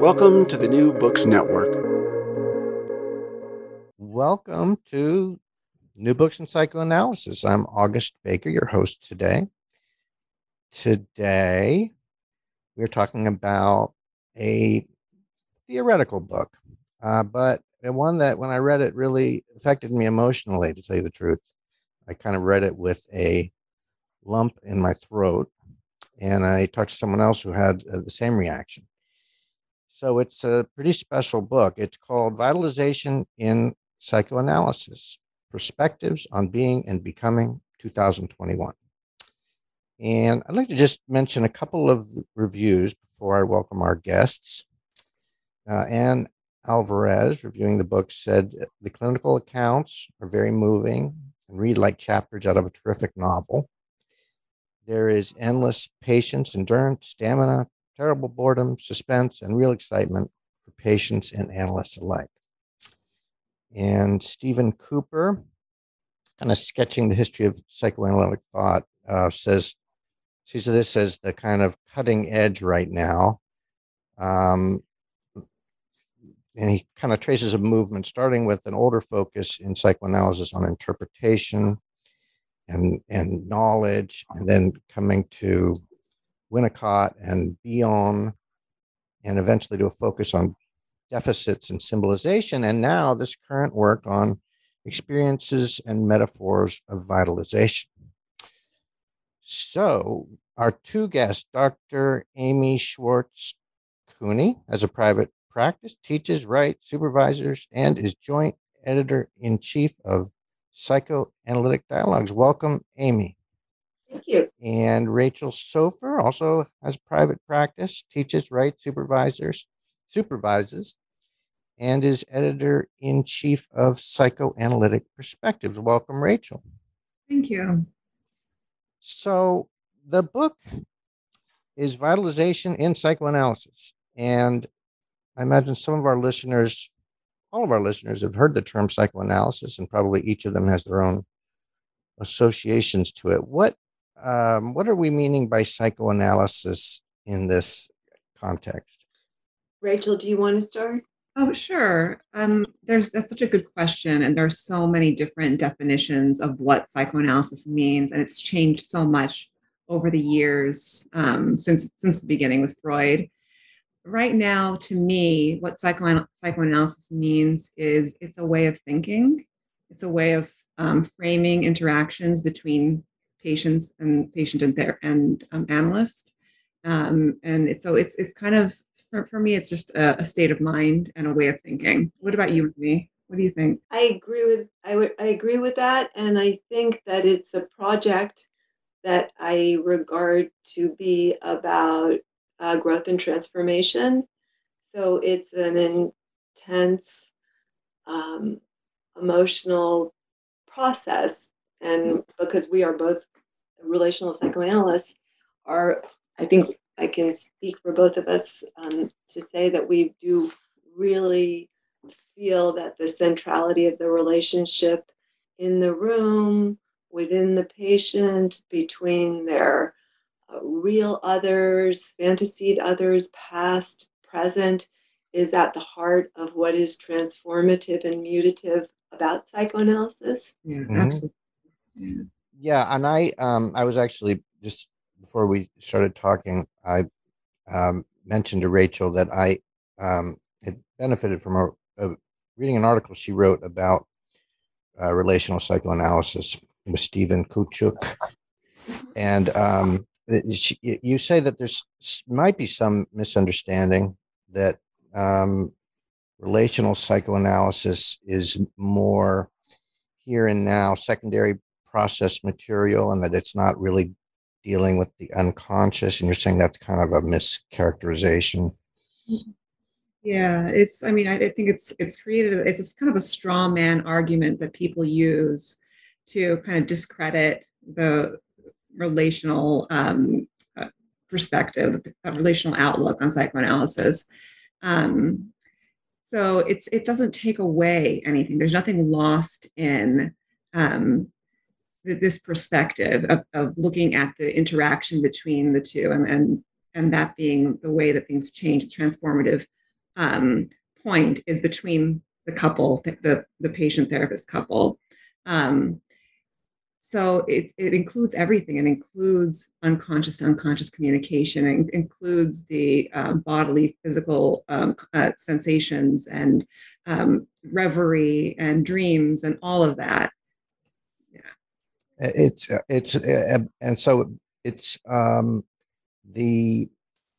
Welcome to the New Books Network. Welcome to New Books in Psychoanalysis. I'm August Baker, your host today. Today, we're talking about a theoretical book, uh, but one that when I read it really affected me emotionally, to tell you the truth. I kind of read it with a lump in my throat, and I talked to someone else who had uh, the same reaction. So it's a pretty special book. It's called Vitalization in Psychoanalysis Perspectives on Being and Becoming 2021. And I'd like to just mention a couple of reviews before I welcome our guests. Uh, Anne Alvarez, reviewing the book, said the clinical accounts are very moving and read like chapters out of a terrific novel. There is endless patience, endurance, stamina, terrible boredom, suspense, and real excitement for patients and analysts alike. And Steven Cooper, kind of sketching the history of psychoanalytic thought, uh, says, sees this as the kind of cutting edge right now. Um, and he kind of traces a movement starting with an older focus in psychoanalysis on interpretation and, and knowledge, and then coming to Winnicott and Bion, and eventually to a focus on deficits and symbolization. And now this current work on experiences and metaphors of vitalization. So, our two guests, Dr. Amy Schwartz Cooney, as a private practice, teaches, writes, supervisors, and is joint editor in chief of Psychoanalytic Dialogues. Welcome, Amy. Thank you. And Rachel Sopher also has private practice, teaches, writes, supervisors, supervises, and is editor in chief of Psychoanalytic Perspectives. Welcome, Rachel. Thank you. So the book is Vitalization in Psychoanalysis. And I imagine some of our listeners, all of our listeners, have heard the term psychoanalysis, and probably each of them has their own associations to it. What um, what are we meaning by psychoanalysis in this context? Rachel, do you want to start? Oh, sure. Um, there's that's such a good question, and there's so many different definitions of what psychoanalysis means, and it's changed so much over the years um, since since the beginning with Freud. Right now, to me, what psychoanal- psychoanalysis means is it's a way of thinking. It's a way of um, framing interactions between patients and patient and there and um, analyst. Um, and it's, so it's it's kind of for, for me it's just a, a, state of mind and a way of thinking. What about you, me? What do you think? I agree with I, w- I agree with that, and I think that it's a project that I regard to be about uh, growth and transformation. So it's an intense um, emotional process and because we are both relational psychoanalysts are, I think, I can speak for both of us um, to say that we do really feel that the centrality of the relationship in the room, within the patient, between their uh, real others, fantasied others, past, present, is at the heart of what is transformative and mutative about psychoanalysis. Yeah, mm-hmm. absolutely. Yeah. Yeah, and I um I was actually just before we started talking, I um, mentioned to Rachel that I um, had benefited from a, a, reading an article she wrote about uh, relational psychoanalysis with Steven Kuchuck. And um, she, you say that there's might be some misunderstanding that um, relational psychoanalysis is more here and now, secondary process material, and that it's not really dealing with the unconscious. And you're saying that's kind of a mischaracterization. Yeah, it's. I mean, I, I think it's it's created. It's kind of a straw man argument that people use to kind of discredit the relational um, uh, perspective, a relational outlook on psychoanalysis. Um, so it's it doesn't take away anything. There's nothing lost in um, this perspective of, of looking at the interaction between the two and, and and that being the way that things change transformative um, point is between the couple the, the, patient therapist couple um, so it, it includes everything. It includes unconscious to unconscious communication. It includes the um, bodily, physical um, uh, sensations and um, reverie and dreams and all of that. It's it's uh, and so it's um, the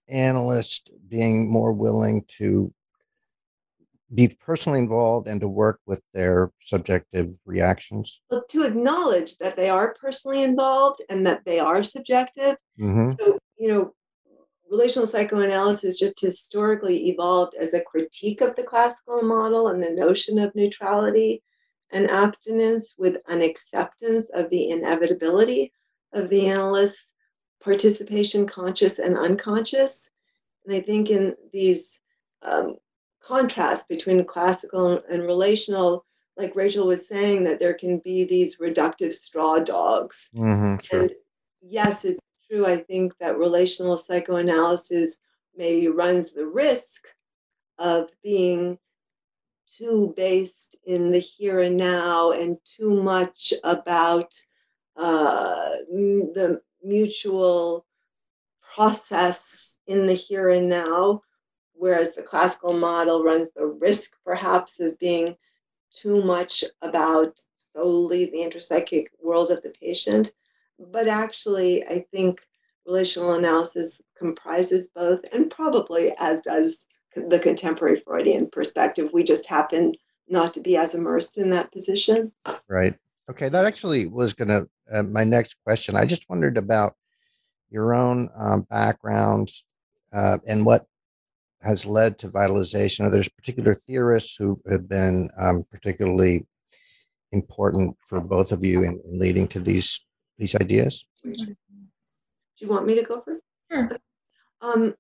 analyst being more willing to be personally involved and to work with their subjective reactions? Well, to acknowledge that they are personally involved and that they are subjective. Mm-hmm. So, you know, relational psychoanalysis just historically evolved as a critique of the classical model and the notion of neutrality and abstinence with an acceptance of the inevitability of the analyst's participation, conscious and unconscious. And I think in these um, contrast between classical and relational like rachel was saying that there can be these reductive straw dogs mm-hmm, sure. and yes it's true i think that relational psychoanalysis maybe runs the risk of being too based in the here and now and too much about uh, the mutual process in the here and now whereas the classical model runs the risk perhaps of being too much about solely the intrapsychic world of the patient. But actually, I think relational analysis comprises both, and probably as does the contemporary Freudian perspective. We just happen not to be as immersed in that position. Right. Okay. That actually was going to, uh, my next question. I just wondered about your own um, background uh, and what has led to vitalization? Are there particular theorists who have been um, particularly important for both of you in, in, leading to these these ideas? Do you want me to go first? Sure. Um,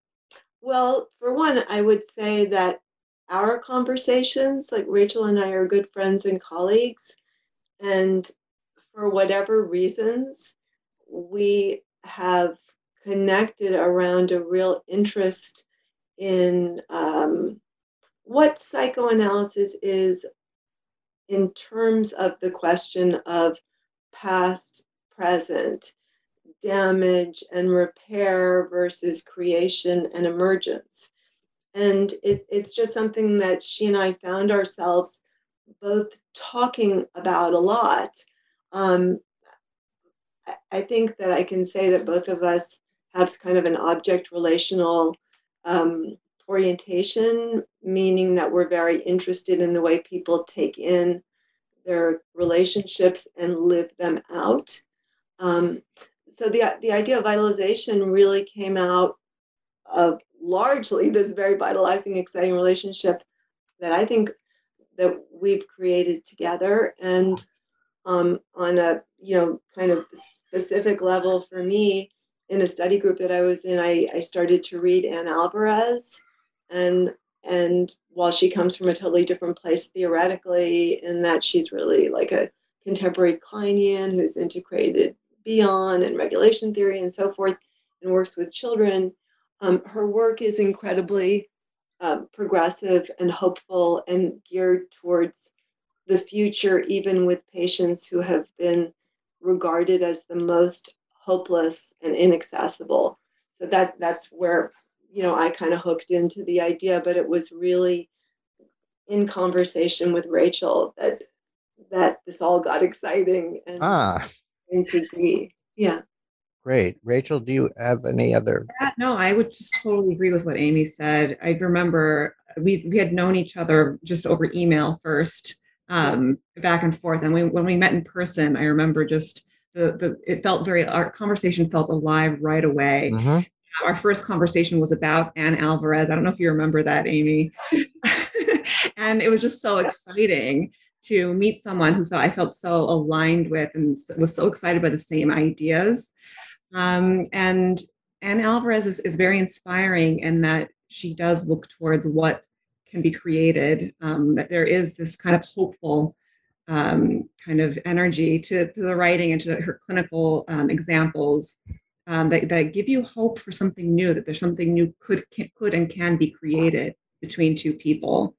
well, for one, I would say that our conversations, like Rachel and I, are good friends and colleagues, and for whatever reasons, we have connected around a real interest in um, what psychoanalysis is in terms of the question of past, present, damage and repair versus creation and emergence. And it, it's just something that she and I found ourselves both talking about a lot. Um, I think that I can say that both of us have kind of an object relational um, orientation, meaning that we're very interested in the way people take in their relationships and live them out. Um, so the, the idea of vitalization really came out of largely this very vitalizing, exciting relationship that I think that we've created together. And um, on a you know kind of specific level for me, in a study group that I was in, I, I started to read Anne Alvarez, and and while she comes from a totally different place theoretically, in that she's really like a contemporary Kleinian who's integrated Bion and regulation theory and so forth, and works with children. Um, her work is incredibly um, progressive and hopeful and geared towards the future, even with patients who have been regarded as the most hopeless and inaccessible. So that that's where you know I kind of hooked into the idea, but it was really in conversation with Rachel that that this all got exciting and ah. To be yeah. Great. Rachel do you have any other? Yeah, no i would just totally agree with what amy said. I remember we we had known each other just over email first um, back and forth. And we, when we met in person i remember just the, the it felt very our conversation felt alive right away. Mm-hmm. our first conversation was about anne alvarez. I don't know if you remember that amy. And it was just so exciting to meet someone who felt I felt so aligned with and was so excited by the same ideas. Um, and Anne Alvarez is, is very inspiring in that she does look towards what can be created. Um, that there is this kind of hopeful um, kind of energy to, to, the writing and to her clinical um, examples um, that, that give you hope for something new. That there's something new could can, could and can be created between two people.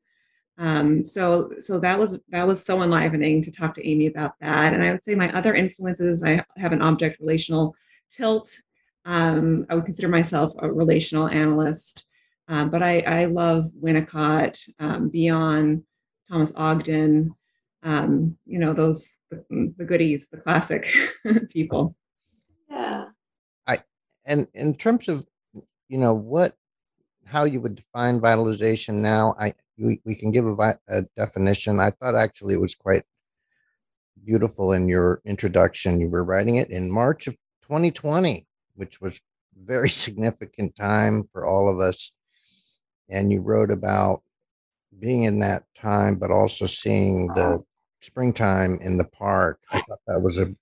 Um, so so that was that was so enlivening to talk to Amy about that. And I would say my other influences, I have an object relational tilt. Um, I would consider myself a relational analyst, um, but I, I love Winnicott, um, Bion, Thomas Ogden, um, you know those the, the goodies, the classic people. Yeah. I and in terms of you know what how you would define vitalization now. I we, we can give a, a definition. I thought actually it was quite beautiful in your introduction. You were writing it in March of 2020, which was very significant time for all of us. And you wrote about being in that time, but also seeing the springtime in the park. I thought that was a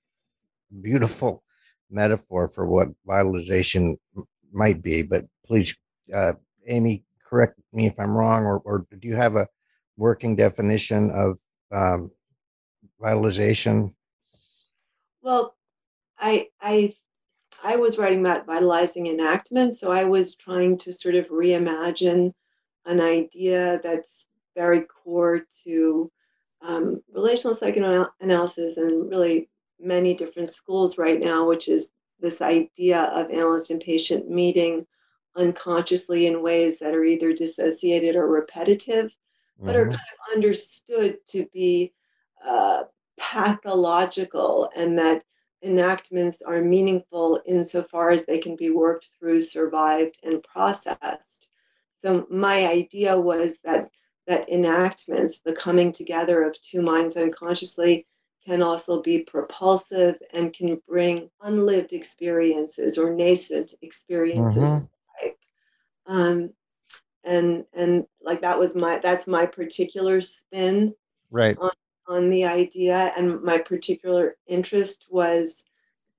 beautiful metaphor for what vitalization might be. But please uh, Amy, correct me if I'm wrong, or, or do you have a working definition of um, vitalization? Well, I I I was writing about vitalizing enactment, so I was trying to sort of reimagine an idea that's very core to um, relational psychoanalysis and really many different schools right now, which is this idea of analyst and patient meeting unconsciously in ways that are either dissociated or repetitive, mm-hmm. but are mm-hmm. kind of understood to be uh, pathological and that enactments are meaningful insofar as they can be worked through, survived, and processed. So my idea was that that enactments, the coming together of two minds unconsciously, can also be propulsive and can bring unlived experiences or nascent experiences mm-hmm um, and and like that was my that's my particular spin right. on, on the idea. And my particular interest was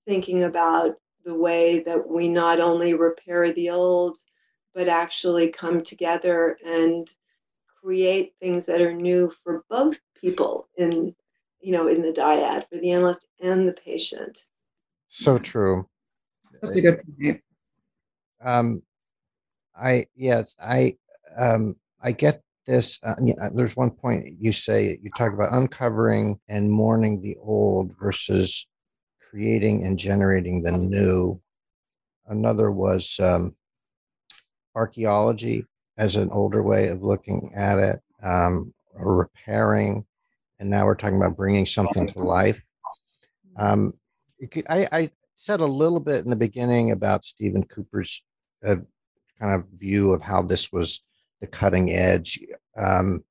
thinking about the way that we not only repair the old but actually come together and create things that are new for both people in you know in the dyad for the analyst and the patient. So true. That's a good point. Um I yes, I um I get this. Uh, yeah, there's one point you say you talk about uncovering and mourning the old versus creating and generating the new. Another was um, archaeology as an older way of looking at it, um, or repairing, and now we're talking about bringing something to life. Um, I, I said a little bit in the beginning about Steven Cooper's uh, kind of view of how this was the cutting edge. Um,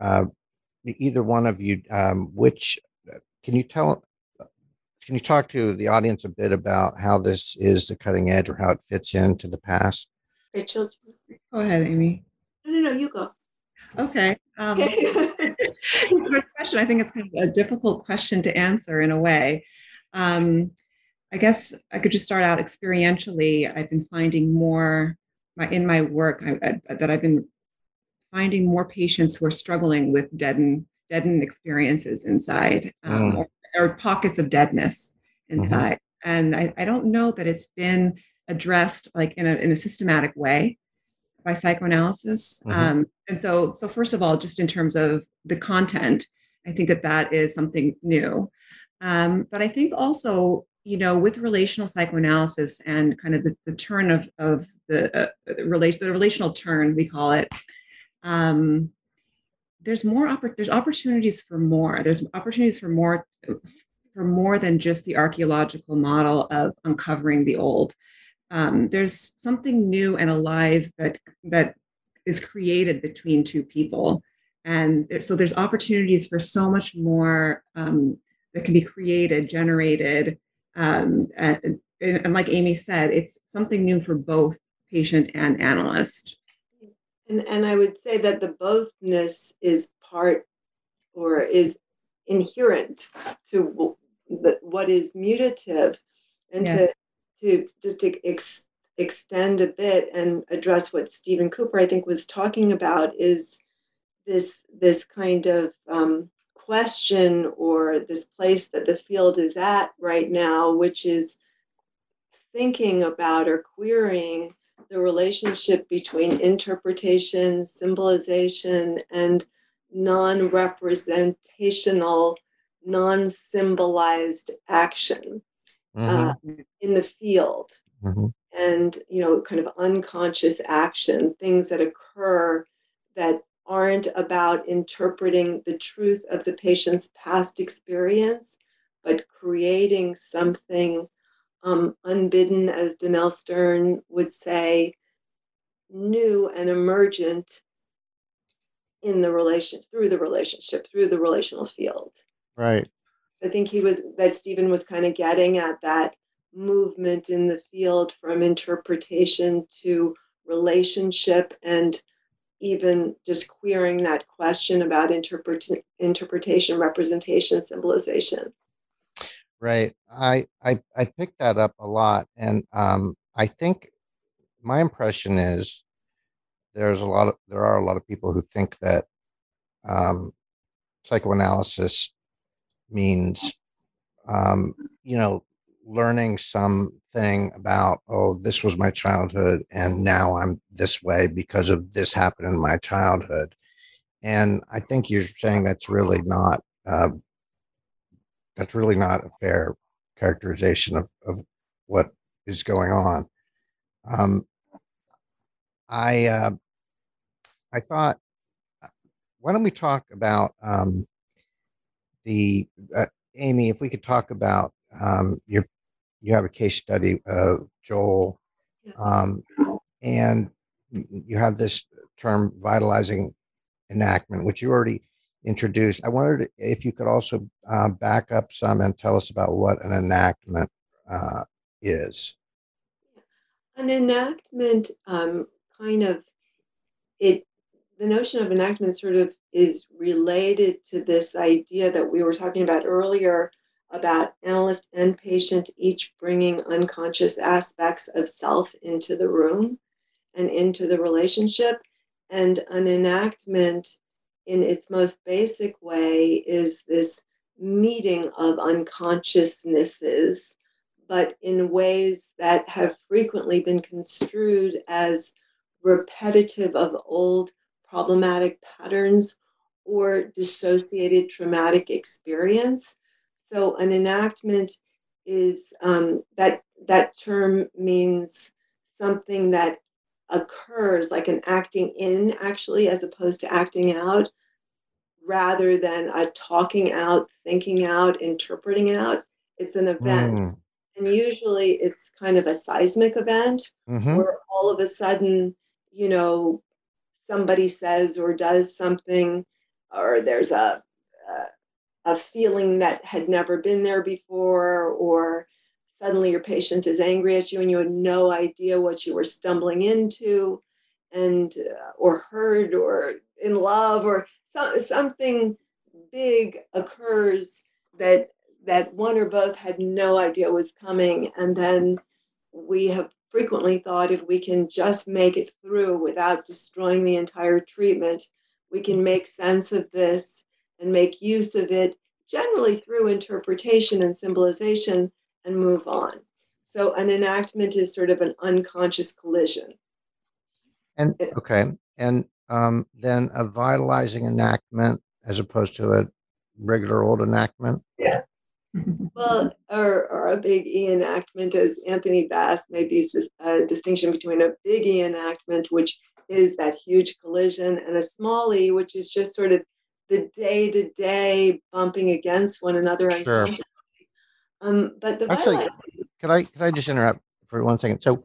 uh, either one of you, um, which can you tell? Can you talk to the audience a bit about how this is the cutting edge or how it fits into the past? Rachel, go ahead, Amy. No, no, no, you go. Okay. Um, good question. I think it's kind of a difficult question to answer in a way. Um, I guess I could just start out experientially. I've been finding more my, in my work I, I, that I've been finding more patients who are struggling with deadened, deadened experiences inside um, mm. or, or, pockets of deadness mm-hmm. inside. Mm-hmm. And I, I don't know that it's been addressed like in a, in a systematic way by psychoanalysis. Mm-hmm. Um, and so, so first of all, just in terms of the content, I think that that is something new. Um, but I think also, you know, with relational psychoanalysis and kind of the, the turn of, of the, uh, the, the relational turn, we call it, um, there's more oppor- there's opportunities for more. There's opportunities for more for more than just the archaeological model of uncovering the old. Um, there's something new and alive that that is created between two people and there, so there's opportunities for so much more um, that can be created generated um, and, and, like amy said it's something new for both patient and analyst and, and i would say that the bothness is part or is inherent to what is mutative and yeah. to to just to ex, extend a bit and address what Steven Cooper I think was talking about is this this kind of um, question or this place that the field is at right now, which is thinking about or querying the relationship between interpretation, symbolization, and non-representational, non-symbolized action mm-hmm. uh, in the field. Mm-hmm. And you know, kind of unconscious action, things that occur that aren't about interpreting the truth of the patient's past experience, but creating something um, unbidden, as Donnel Stern would say, new and emergent in the relation through the relationship, through the relational field. Right. I think he was that Stephen was kind of getting at that movement in the field from interpretation to relationship and even just queering that question about interpret- interpretation, representation, symbolization. Right. I, I I picked that up a lot, and um, I think my impression is there's a lot of there are a lot of people who think that um, psychoanalysis means um, you know learning something about oh this was my childhood and now i'm this way because of this happened in my childhood. And i think you're saying that's really not uh, that's really not a fair characterization of, of what is going on. Um, i uh, i thought why don't we talk about um, the uh, amy if we could talk about um, your you have a case study of Joel, um, and you have this term vitalizing enactment, which you already introduced. I wondered if you could also uh, back up some and tell us about what an enactment uh, is. An enactment um, kind of it the notion of enactment sort of is related to this idea that we were talking about earlier about analyst and patient each bringing unconscious aspects of self into the room and into the relationship. And an enactment, in its most basic way, is this meeting of unconsciousnesses, but in ways that have frequently been construed as repetitive of old problematic patterns or dissociated traumatic experience so an enactment is um, that that term means something that occurs like an acting in actually as opposed to acting out rather than a talking out thinking out interpreting it out it's an event mm. and usually it's kind of a seismic event mm-hmm. where all of a sudden you know somebody says or does something or there's a, a feeling that had never been there before, or suddenly your patient is angry at you and you had no idea what you were stumbling into, and uh, or heard, or in love, or so, something big occurs that that one or both had no idea was coming. And then we have frequently thought if we can just make it through without destroying the entire treatment, we can make sense of this and make use of it generally through interpretation and symbolization and move on. So an enactment is sort of an unconscious collision. And okay, and um, then a vitalizing enactment as opposed to a regular old enactment. Yeah. well, or, or a big E enactment, as Anthony Bass made this uh, distinction between a big E enactment, which is that huge collision, and a small E, which is just sort of the day to day bumping against one another. Sure. Um, but the Actually, could I could I just interrupt for one second? So,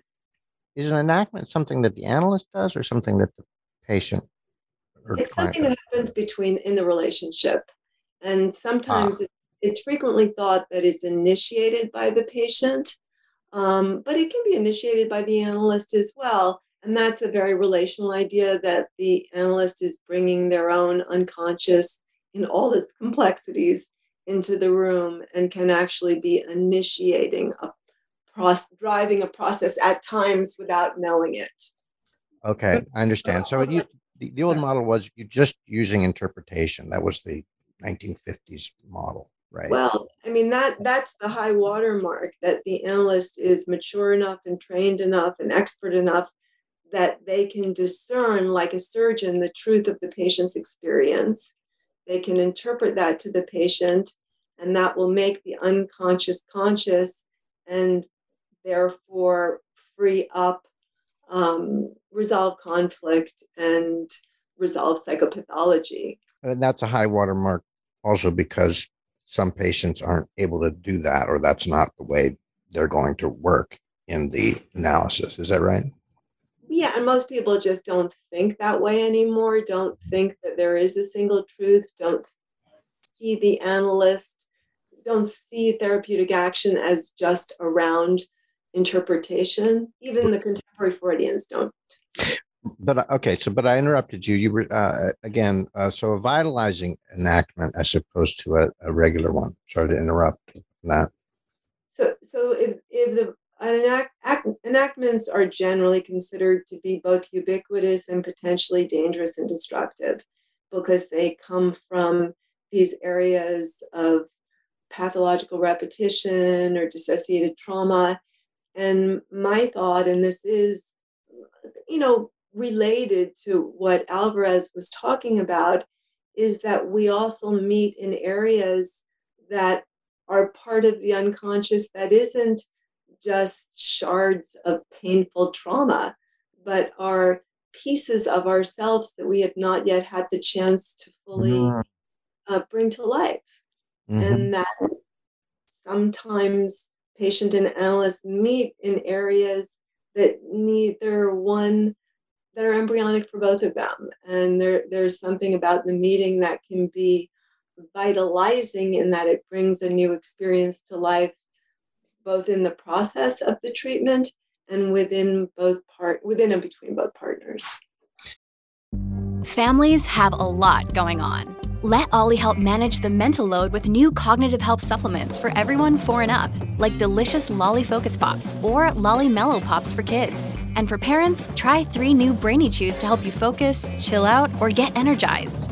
is an enactment something that the analyst does, or something that the patient? it's something that happens between in the relationship, and sometimes ah. it, it's frequently thought that it's initiated by the patient, um, but it can be initiated by the analyst as well. And that's a very relational idea that the analyst is bringing their own unconscious in all its complexities into the room and can actually be initiating a process, driving a process at times without knowing it. Okay, I understand. So you, the, the old model was you just using interpretation. That was the 1950s model, right? Well, I mean that that's the high watermark that the analyst is mature enough and trained enough and expert enough that they can discern, like a surgeon, the truth of the patient's experience. They can interpret that to the patient, and that will make the unconscious conscious and therefore free up, um, resolve conflict, and resolve psychopathology. And that's a high watermark also because some patients aren't able to do that, or that's not the way they're going to work in the analysis. Is that right? Yeah and most people just don't think that way anymore don't think that there is a single truth don't see the analyst don't see therapeutic action as just around interpretation. Even the contemporary freudians don't. But uh, okay so but i interrupted you. You were uh, again uh, so a vitalizing enactment as opposed to a, a regular one. Sorry to interrupt that. So so if if the Enact, act, enactments are generally considered to be both ubiquitous and potentially dangerous and destructive because they come from these areas of pathological repetition or dissociated trauma. And my thought, and this is, you know, related to what Alvarez was talking about, is that we also meet in areas that are part of the unconscious that isn't just shards of painful trauma, but are pieces of ourselves that we have not yet had the chance to fully mm-hmm. uh, bring to life. Mm-hmm. And that sometimes patient and analyst meet in areas that neither one that are embryonic for both of them. And there, there's something about the meeting that can be vitalizing in that it brings a new experience to life both in the process of the treatment and within both part within and between both partners. Families have a lot going on. Let Olly help manage the mental load with new cognitive help supplements for everyone 4 and up, like delicious Lolly Focus Pops or Lolly Mellow Pops for kids. And for parents, try 3 new Brainy Chews to help you focus, chill out, or get energized.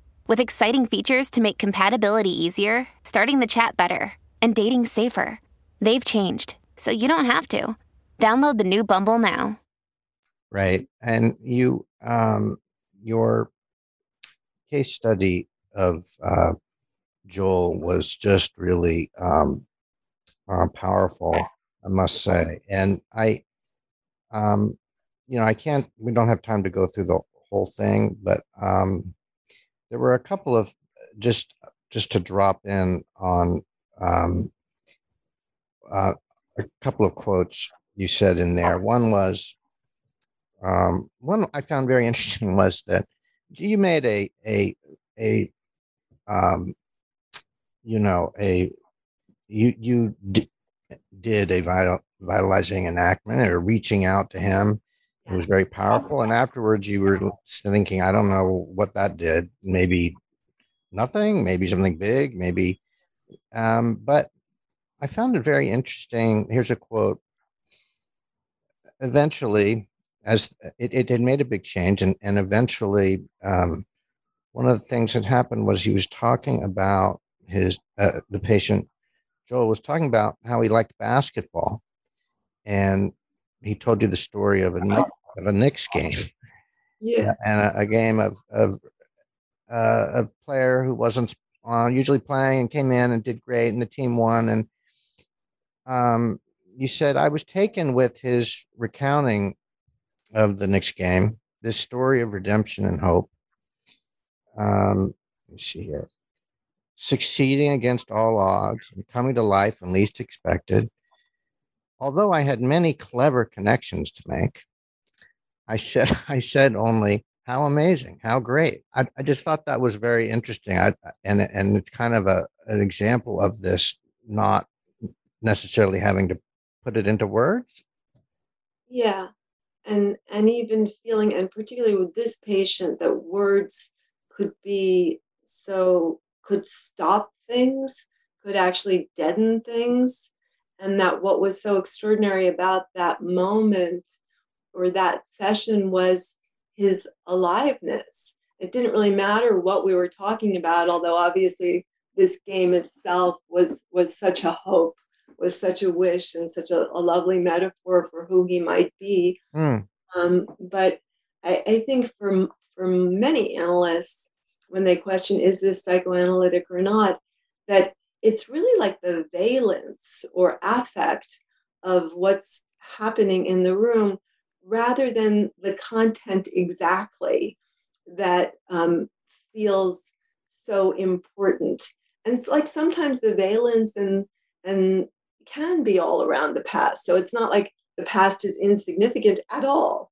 With exciting features to make compatibility easier, starting the chat better, and dating safer. They've changed, so you don't have to. Download the new Bumble now. Right. And you, um, your case study of uh, Joel was just really um, uh, powerful, I must say. And I, um, you know, I can't, we don't have time to go through the whole thing, but um, there were a couple of just just to drop in on um, uh, a couple of quotes you said in there. One was um, one I found very interesting was that you made a a a um, you know a you you d- did a vital vitalizing enactment or reaching out to him it was very powerful and afterwards you were thinking i don't know what that did. Maybe nothing maybe something big maybe um, but i found it very interesting. Here's a quote. Eventually as it, it had made a big change and, and eventually um, one of the things that happened was he was talking about his uh, the patient joel was talking about how he liked basketball and he told you the story of a of a Knicks game, yeah, and a, a game of of uh, a player who wasn't uh, usually playing and came in and did great, and the team won. And um, you said I was taken with his recounting of the Knicks game, this story of redemption and hope. Um, let me see here. Succeeding against all odds and coming to life when least expected. Although I had many clever connections to make, I said, I said only, how amazing, how great. I, I just thought that was very interesting. I, and, and it's kind of a, an example of this not necessarily having to put it into words. Yeah. And, and even feeling, and particularly with this patient, that words could be so, could stop things, could actually deaden things. And that what was so extraordinary about that moment or that session was his aliveness. It didn't really matter what we were talking about, although obviously this game itself was was such a hope, was such a wish, and such a, a lovely metaphor for who he might be. Mm. Um, but I, I think for for many analysts, when they question is this psychoanalytic or not, that it's really like the valence or affect of what's happening in the room rather than the content exactly that um, feels so important. And it's like sometimes the valence and and can be all around the past. So it's not like the past is insignificant at all,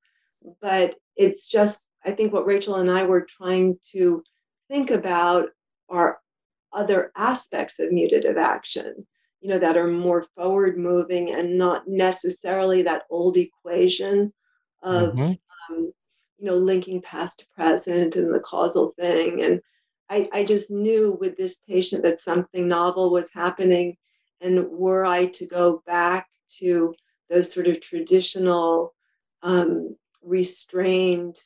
but it's just I think what Rachel and I were trying to think about are other aspects of mutative action you know that are more forward moving and not necessarily that old equation of mm-hmm. um, you know linking past to present and the causal thing and I, I just knew with this patient that something novel was happening and were i to go back to those sort of traditional um, restrained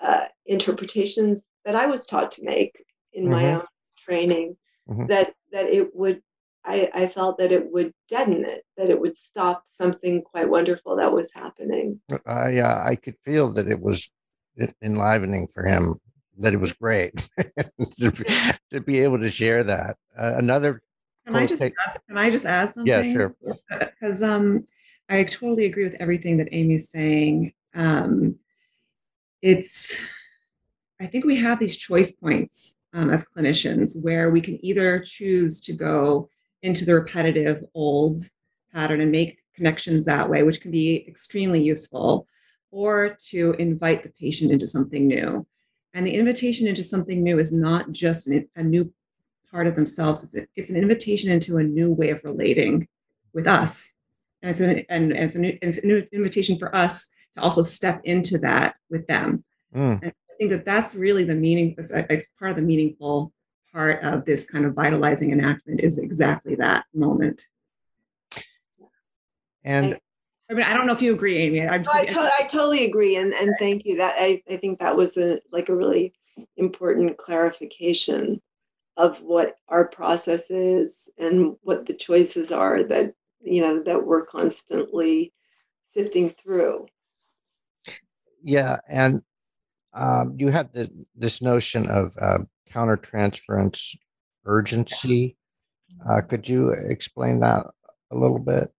uh, interpretations that i was taught to make in mm-hmm. my own training mm-hmm. that that it would I, I felt that it would deaden it, that it would stop something quite wonderful that was happening. I uh, I could feel that it was enlivening for him, that it was great to, be, to, be able to share that. Uh, another. Can I just add, can I just add something? Yeah, sure. Because um, I totally agree with everything that Amy's saying. Um, it's, I think we have these choice points um, as clinicians where we can either choose to go into the repetitive old pattern and make connections that way, which can be extremely useful, or to invite the patient into something new. And the invitation into something new is not just an, a new part of themselves, it's, a, it's, an invitation into a new way of relating with us. And it's, an, and it's, a new, it's a new invitation for us to also step into that with them. Mm. And I think that that's really the meaning, it's, it's part of the meaningful part of this kind of vitalizing enactment is exactly that moment. And I mean, I don't know if you agree, Amy. I'm no, I, to- I, totally agree, and and thank you. That I, I think that was a like a really important clarification of what our process is and what the choices are that you know that we're constantly sifting through. Yeah, and um, you have the, this notion of uh, countertransference urgency. Uh, could you explain that a little bit?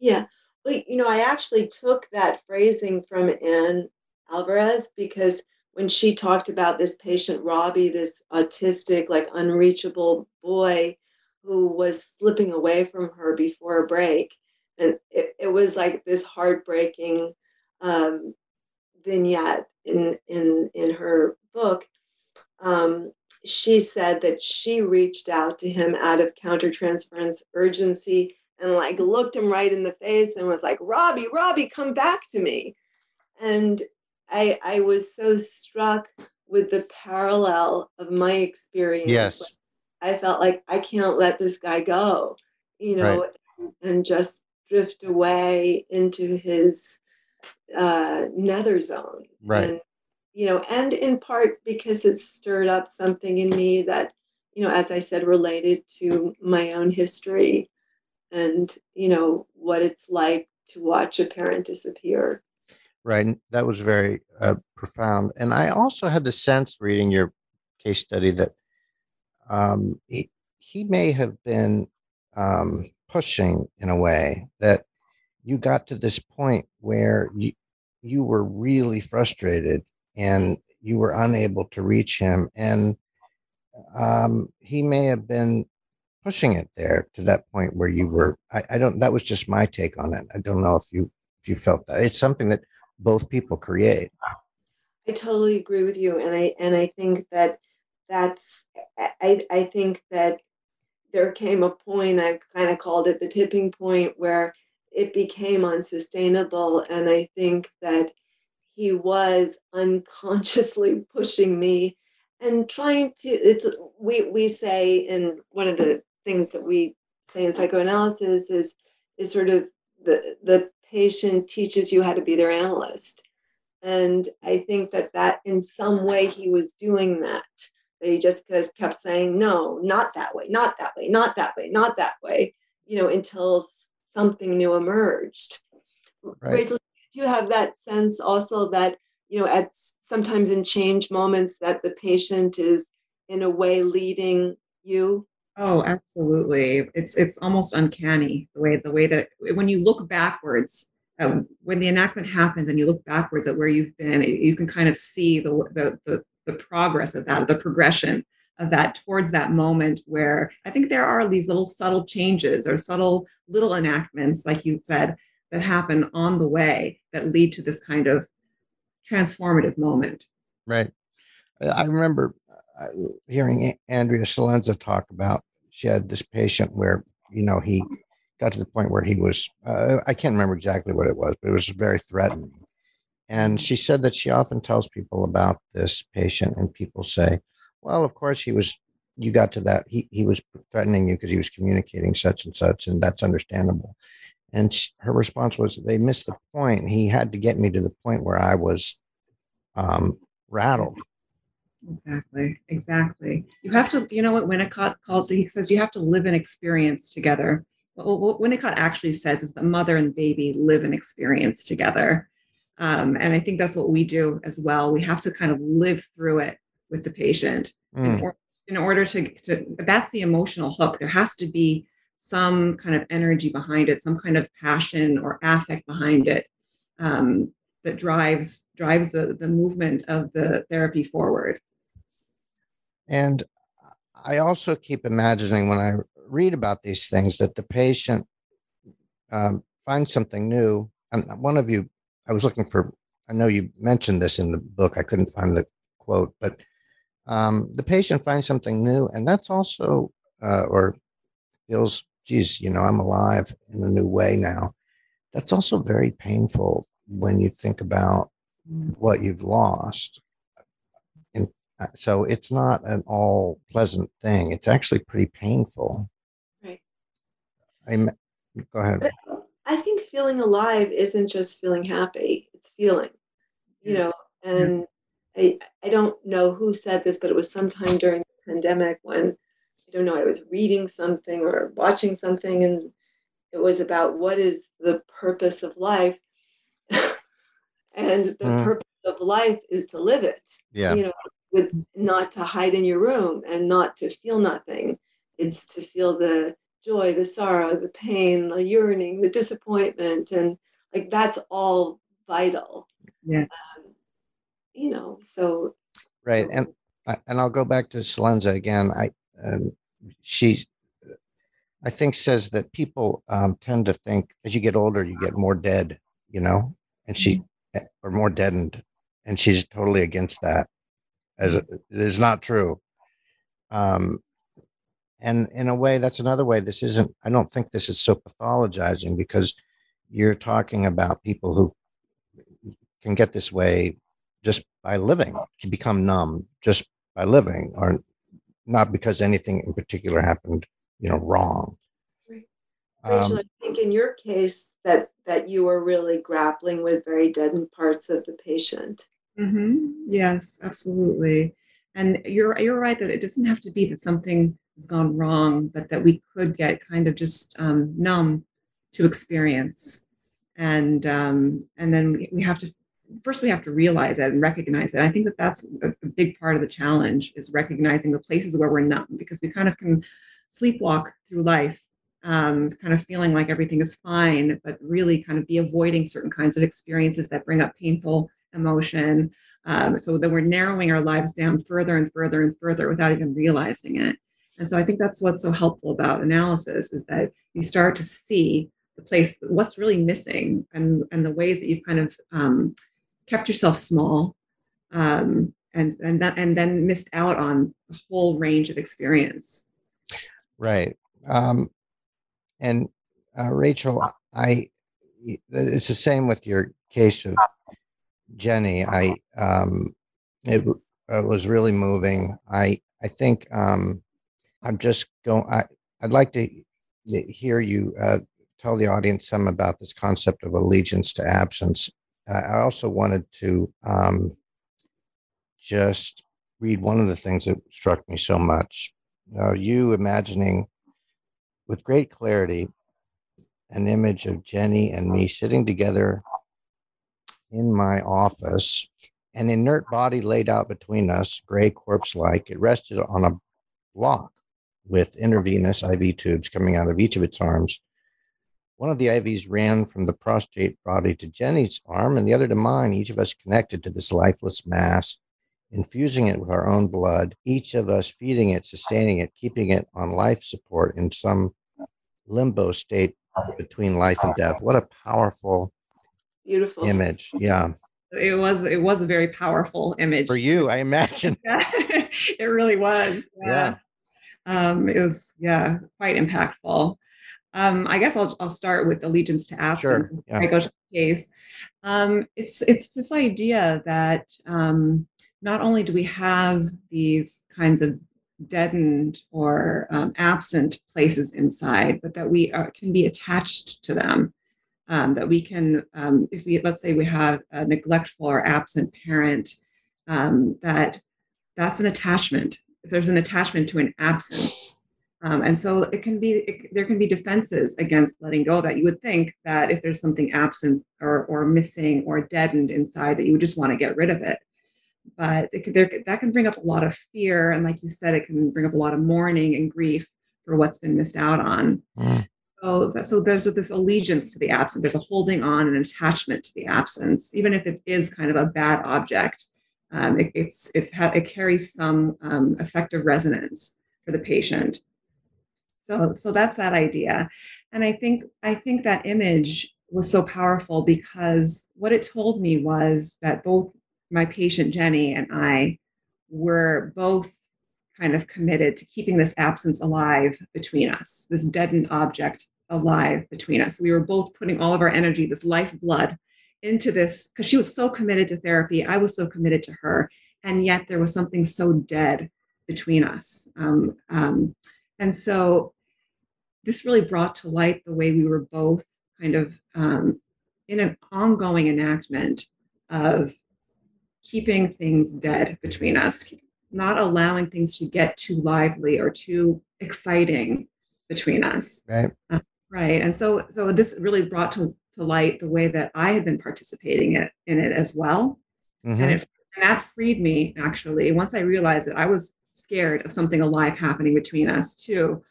Yeah. Well, you know, I actually took that phrasing from Anne Alvarez because when she talked about this patient, Robbie, this autistic, like unreachable boy who was slipping away from her before a break. And it, it was like this heartbreaking um, vignette in, in, in her book. Um, she said that she reached out to him out of countertransference urgency and like looked him right in the face and was like, Robbie, Robbie, come back to me. And I I was so struck with the parallel of my experience. Yes. I felt like I can't let this guy go, you know, right. and just drift away into his uh, nether zone. Right. And, you know, and in part because it stirred up something in me that, you know, as I said, related to my own history and, you know, what it's like to watch a parent disappear. Right. That was very uh, profound. And I also had the sense reading your case study that um, he, he may have been um, pushing in a way that you got to this point where you you were really frustrated and you were unable to reach him. And um, he may have been pushing it there to that point where you were I, I don't that was just my take on it. I don't know if you if you felt that. It's something that both people create. I totally agree with you and i and i think that that's I, I think that there came a point i kind of called it the tipping point where it became unsustainable and i think that he was unconsciously pushing me and trying to it's we we say in one of the things that we say in psychoanalysis is is sort of the the patient teaches you how to be their analyst and i think that that in some way he was doing that that he just kept saying, no, not that way, not that way, not that way, not that way, you know, until something new emerged. Right. Rachel, do you have that sense also that, you know, at sometimes in change moments that the patient is in a way leading you? Oh, absolutely. It's it's almost uncanny the way the way that when you look backwards, um, when the enactment happens and you look backwards at where you've been, you can kind of see the the, the the progress of that, the progression of that towards that moment where I think there are these little subtle changes or subtle little enactments, like you said, that happen on the way that lead to this kind of transformative moment. Right. I remember uh, hearing Andrea Celenza talk about she had this patient where, you know, he got to the point where he was, uh, I can't remember exactly what it was, but it was very threatening. And she said that she often tells people about this patient, and people say, well, of course, he was, you got to that. He, he was threatening you because he was communicating such and such, and that's understandable. And she, her response was, they missed the point. He had to get me to the point where I was um, rattled. Exactly, exactly. You have to, you know what Winnicott calls it? He says you have to live an experience together. what Winnicott actually says is the mother and the baby live an experience together. Um, and I think that's what we do as well. We have to kind of live through it with the patient mm. in, or, in, order to, to, that's the emotional hook. There has to be some kind of energy behind it, some kind of passion or affect behind it um, that drives drives the, the movement of the therapy forward. And I also keep imagining when I read about these things that the patient um, finds something new. And one of you I was looking for, I know you mentioned this in the book. I couldn't find the quote, but um, the patient finds something new, and that's also, uh, or feels, geez, you know, I'm alive in a new way now. That's also very painful when you think about what you've lost. And uh, so it's not an all pleasant thing. It's actually pretty painful. Right. I go ahead. I think feeling alive isn't just feeling happy, it's feeling, you know, and I, I don't know who said this, but it was sometime during the pandemic when I don't know, I was reading something or watching something and it was about what is the purpose of life. and the mm. purpose of life is to live it. Yeah. You know, with not to hide in your room and not to feel nothing. It's to feel the joy, the sorrow, the pain, the yearning, the disappointment, and like that's all vital. Yeah. Um, you know, so right, and and I'll go back to Celenza again. I um, she's I think says that people um, tend to think as you get older, you get more dead, you know, and she or more deadened, and she's totally against that. As it it is not true. Um, and in a way, that's another way. This isn't. I don't think this is so pathologizing because you're talking about people who can get this way just by living, can become numb just by living, or not because anything in particular happened, you know, wrong. Rachel, Um, I think in your case that that you were really grappling with very deadened parts of the patient. hmm Yes, absolutely. And you're you're right that it doesn't have to be that something has gone wrong, but that we could get kind of just um, numb to experience, and um, and then we, we have to first we have to realize it and recognize it. I think that that's a, big part of the challenge is recognizing the places where we're numb because we kind of can sleepwalk through life um, kind of feeling like everything is fine, but really kind of be avoiding certain kinds of experiences that bring up painful emotion. Um, so that we're narrowing our lives down further and further and further without even realizing it. And so I think that's what's so helpful about analysis is that you start to see the place, what's really missing, and and the ways that you've kind of um, kept yourself small, um, and and that and then missed out on a whole range of experience. Right. Um, and uh, Rachel, I it's the same with your case of Jenny. I um, it, it was really moving. I I think um, I'm just going. I I'd like to hear you uh, tell the audience some about this concept of allegiance to absence. I also wanted to um, just read one of the things that struck me so much. You imagining with great clarity an image of Jenny and me sitting together in my office, an inert body laid out between us, gray corpse like. It rested on a block with intravenous IV tubes coming out of each of its arms. One of the IVs ran from the prostrate body to Jenny's arm and the other to mine, each of us connected to this lifeless mass, infusing it with our own blood, each of us feeding it, sustaining it, keeping it on life support in some limbo state between life and death. What a powerful Beautiful. image. Yeah. It was it was a very powerful image For you, I imagine. Yeah, it really was. Yeah. Um, it was yeah quite impactful. Um, I guess I'll I'll start with allegiance to absence. Sure, yeah. I go to the case. Um, it's it's this idea that um, not only do we have these kinds of deadened or um, absent places inside, but that we are, can be attached to them. Um, that we can, um, if we let's say we have a neglectful or absent parent, um, that that's an attachment. If There's an attachment to an absence. Um, and so it can be it, there can be defenses against letting go that. You would think that if there's something absent or or missing or deadened inside, that you would just want to get rid of it. But it could, there, that can bring up a lot of fear, and like you said, it can bring up a lot of mourning and grief for what's been missed out on. Mm. So, so there's this allegiance to the absent. There's a holding on and attachment to the absence, even if it is kind of a bad object. Um, it, it's it's ha- it carries some um, effective resonance for the patient. So so that's that idea, and I think I think that image was so powerful because what it told me was that both my patient Jenny and I were both kind of committed to keeping this absence alive between us, this deadened object alive between us. We were both putting all of our energy, this lifeblood, into this because she was so committed to therapy. I was so committed to her. And yet there was something so dead between us. Um, um, and so this really brought to light the way we were both kind of um, in an ongoing enactment of keeping things dead between us, not allowing things to get too lively or too exciting between us. Right. Uh, right. And so so this really brought to, to light the way that I had been participating it, in it as well. Mhm. And, it, and that freed me actually. Once I realized that I was scared of something alive happening between us too,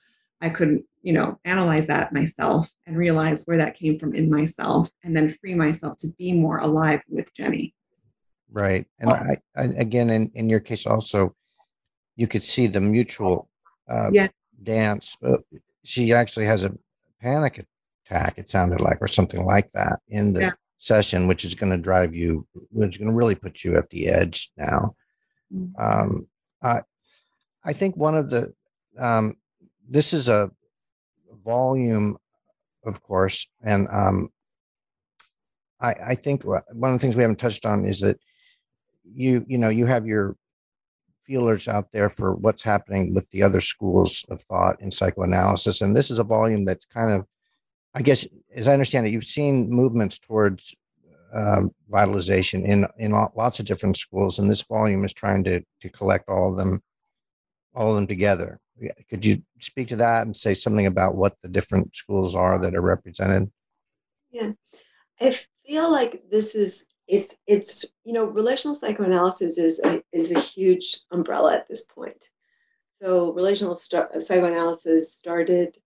I couldn't, you know, analyze that myself and realize where that came from in myself and then free myself to be more alive with Jenny. Right. And I, I again, in, in your case also, you could see the mutual uh, Yeah. dance. Uh, she actually has a panic attack. It sounded like, or something like that, in the yeah. session, which is going to drive you, which is going to really put you at the edge now. Mm-hmm. Um, I, I think one of the, um, this is a volume, of course, and um, I, I think one of the things we haven't touched on is that you, you know, you have your feelers out there for what's happening with the other schools of thought in psychoanalysis. And this is a volume that's kind of, I guess, as I understand it, you've seen movements towards um, vitalization in in lots of different schools, and this volume is trying to to collect all of them, all of them together. Could you speak to that and say something about what the different schools are that are represented? Yeah, I feel like this is it's it's you know relational psychoanalysis is a, is a huge umbrella at this point. So relational st- psychoanalysis started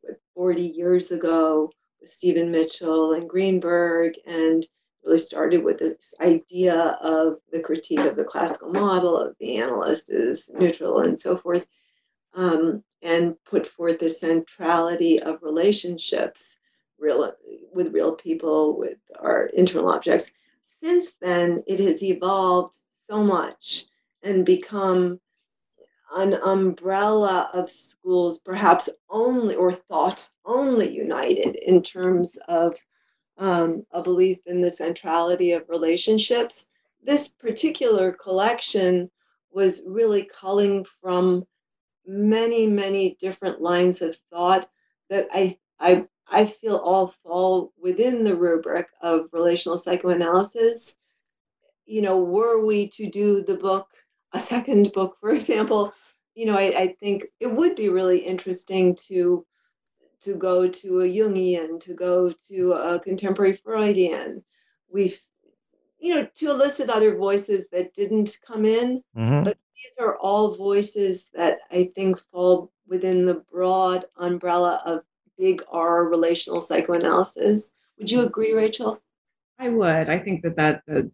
what, 40 years ago with Stephen Mitchell and Greenberg and really started with this idea of the critique of the classical model of the analyst is neutral and so forth um, and put forth the centrality of relationships real with real people with our internal objects since then, it has evolved so much and become an umbrella of schools, perhaps only or thought only united in terms of um, a belief in the centrality of relationships. This particular collection was really culling from many, many different lines of thought that I, I I feel all fall within the rubric of relational psychoanalysis. You know, were we to do the book, a second book, for example, you know, I, I think it would be really interesting to to go to a Jungian, to go to a contemporary Freudian. We've, you know, to elicit other voices that didn't come in, mm-hmm. but these are all voices that I think fall within the broad umbrella of big R relational psychoanalysis. Would you agree, Rachel? I would. I think that that, that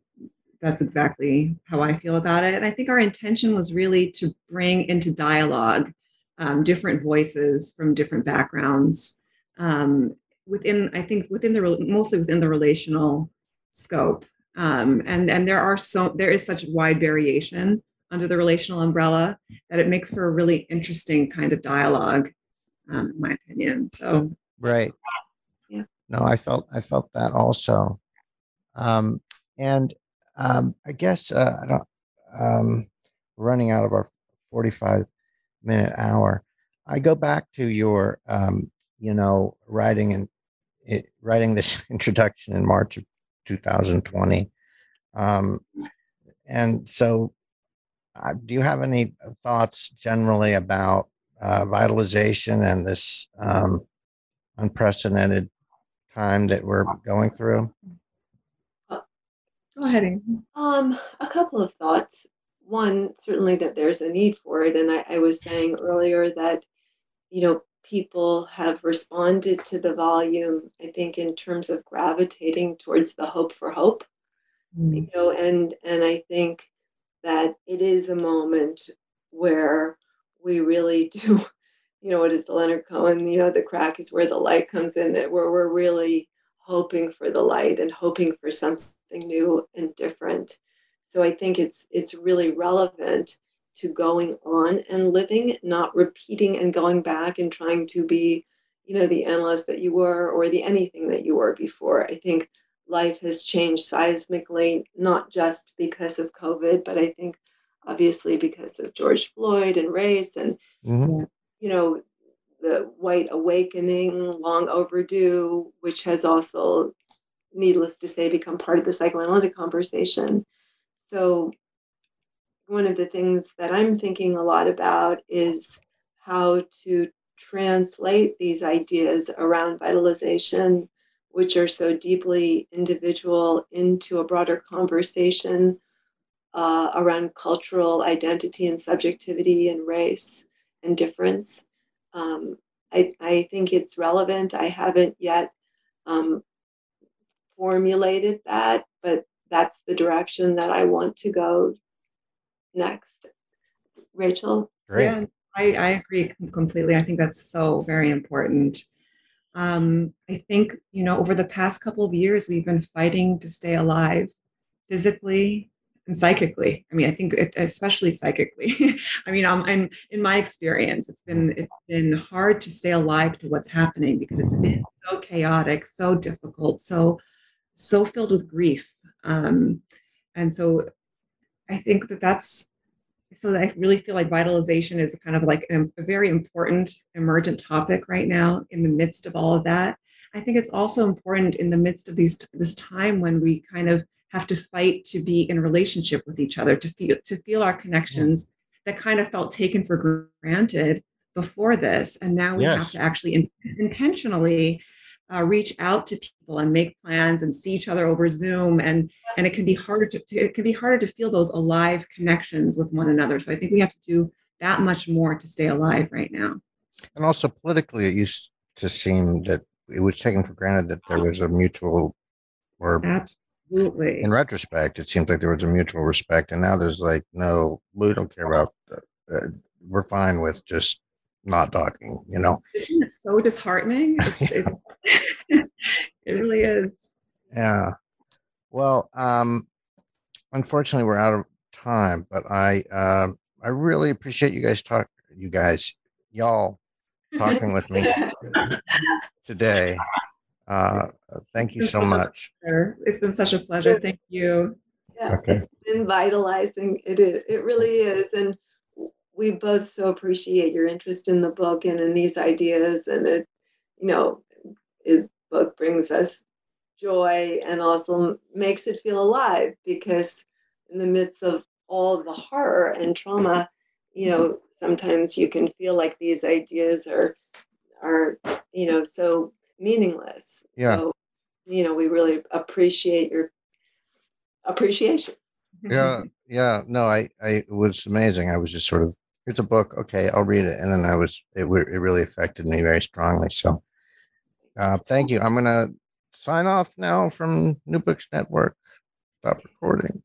that's exactly how I feel about it. And I think our intention was really to bring into dialogue um, different voices from different backgrounds um, within, I think, within the mostly within the relational scope. Um, and and there are so there is such wide variation under the relational umbrella that it makes for a really interesting kind of dialogue um, in my opinion. So right. Yeah. No, I felt I felt that also. Um, and um, I guess uh, I don't um, running out of our 45 minute hour. I go back to your um, you know, writing and writing this introduction in March of 2020. Um, and so, uh, do you have any thoughts generally about uh, vitalization and this um, unprecedented time that we're going through? Go ahead. Um, a couple of thoughts. One, certainly that there's a need for it, and I, I was saying earlier that you know people have responded to the volume. I think in terms of gravitating towards the hope for hope, mm. you know, and and I think that it is a moment where we really do, you know, what is the Leonard Cohen, you know, the crack is where the light comes in, that where we're really hoping for the light and hoping for something new and different. So I think it's it's really relevant to going on and living, not repeating and going back and trying to be, you know, the analyst that you were or the anything that you were before. I think life has changed seismically, not just because of COVID, but I think obviously because of George Floyd and race and mm-hmm. you know the white awakening long overdue which has also needless to say become part of the psychoanalytic conversation so one of the things that i'm thinking a lot about is how to translate these ideas around vitalization which are so deeply individual into a broader conversation uh, around cultural identity and subjectivity and race and difference. Um, I, I think it's relevant. I haven't yet um, formulated that, but that's the direction that I want to go next. Rachel? Great. Yeah. I, I agree completely. I think that's so very important. Um, I think, you know, over the past couple of years, we've been fighting to stay alive physically and psychically. I mean, I think it, especially psychically. I mean, um, I'm in my experience, it's been it's been hard to stay alive to what's happening because it's been so chaotic, so difficult, so so filled with grief. Um, and so, I think that that's so I really feel like vitalization is kind of like a, a very important emergent topic right now in the midst of all of that. I think it's also important in the midst of these this time when we kind of have to fight to be in relationship with each other, to feel to feel our connections yeah. that kind of felt taken for granted before this, and now we yes. have to actually in, intentionally uh, reach out to people and make plans and see each other over Zoom, and and it can be harder to, to it can be harder to feel those alive connections with one another. So I think we have to do that much more to stay alive right now. And also politically, it used to seem that it was taken for granted that there was a mutual or Absolutely. In retrospect, it seems like there was a mutual respect, and now there's like, no, we don't care about. Uh, uh we're fine with just not talking. You know. Isn't it so disheartening? It's, it's, it really is. Yeah. Well, um, unfortunately, we're out of time, but I uh, I really appreciate you guys talk. You guys, y'all, talking with me today. Uh, thank you so much. It's been such a pleasure. Thank you. Yeah, okay. it's been vitalizing. It is. It really is. And we both so appreciate your interest in the book and in these ideas. And it, you know, is both brings us joy and also makes it feel alive because in the midst of all the horror and trauma, you know, sometimes you can feel like these ideas are are, you know, so meaningless. Yeah. So, you know, we really appreciate your appreciation. Yeah. Yeah. No, I, I, it was amazing. I was just sort of, here's a book. Okay. I'll read it. And then I was, it, it really affected me very strongly. So, uh, thank you. I'm going to sign off now from New Books Network. Stop recording.